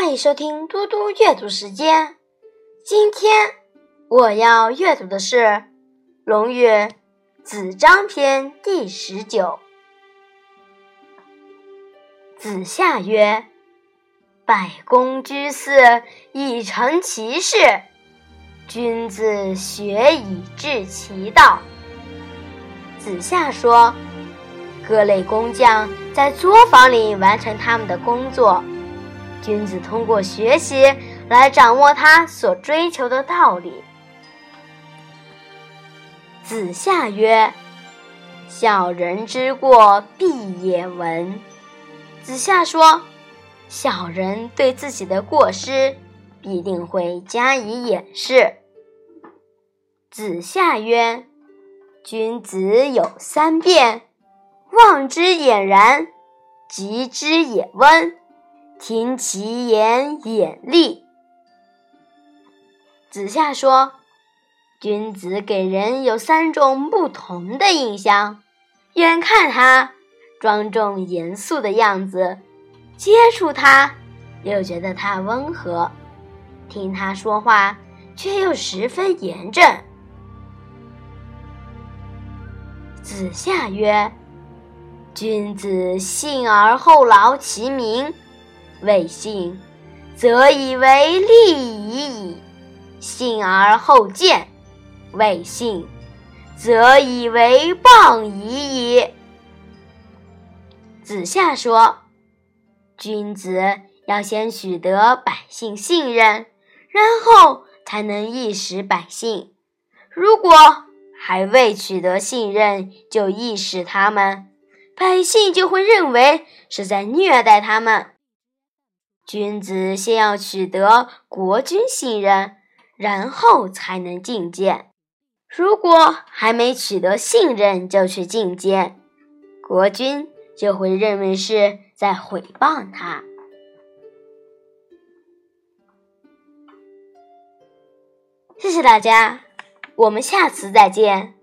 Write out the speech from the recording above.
欢迎收听嘟嘟阅读时间。今天我要阅读的是《论语·子张篇》第十九。子夏曰：“百公居肆，以成其事；君子学以致其道。”子夏说：“各类工匠在作坊里完成他们的工作。”君子通过学习来掌握他所追求的道理。子夏曰：“小人之过，必也闻。”子夏说：“小人对自己的过失，必定会加以掩饰。”子夏曰：“君子有三变：望之俨然，及之也温。”听其言，眼力。子夏说：“君子给人有三种不同的印象：远看他庄重严肃的样子，接触他又觉得他温和，听他说话却又十分严正。”子夏曰：“君子信而后劳其民。”未信，则以为利已矣；信而后见，未信，则以为谤已矣。子夏说：“君子要先取得百姓信任，然后才能意识百姓。如果还未取得信任就意识他们，百姓就会认为是在虐待他们。”君子先要取得国君信任，然后才能觐见。如果还没取得信任就去觐见，国君就会认为是在毁谤他。谢谢大家，我们下次再见。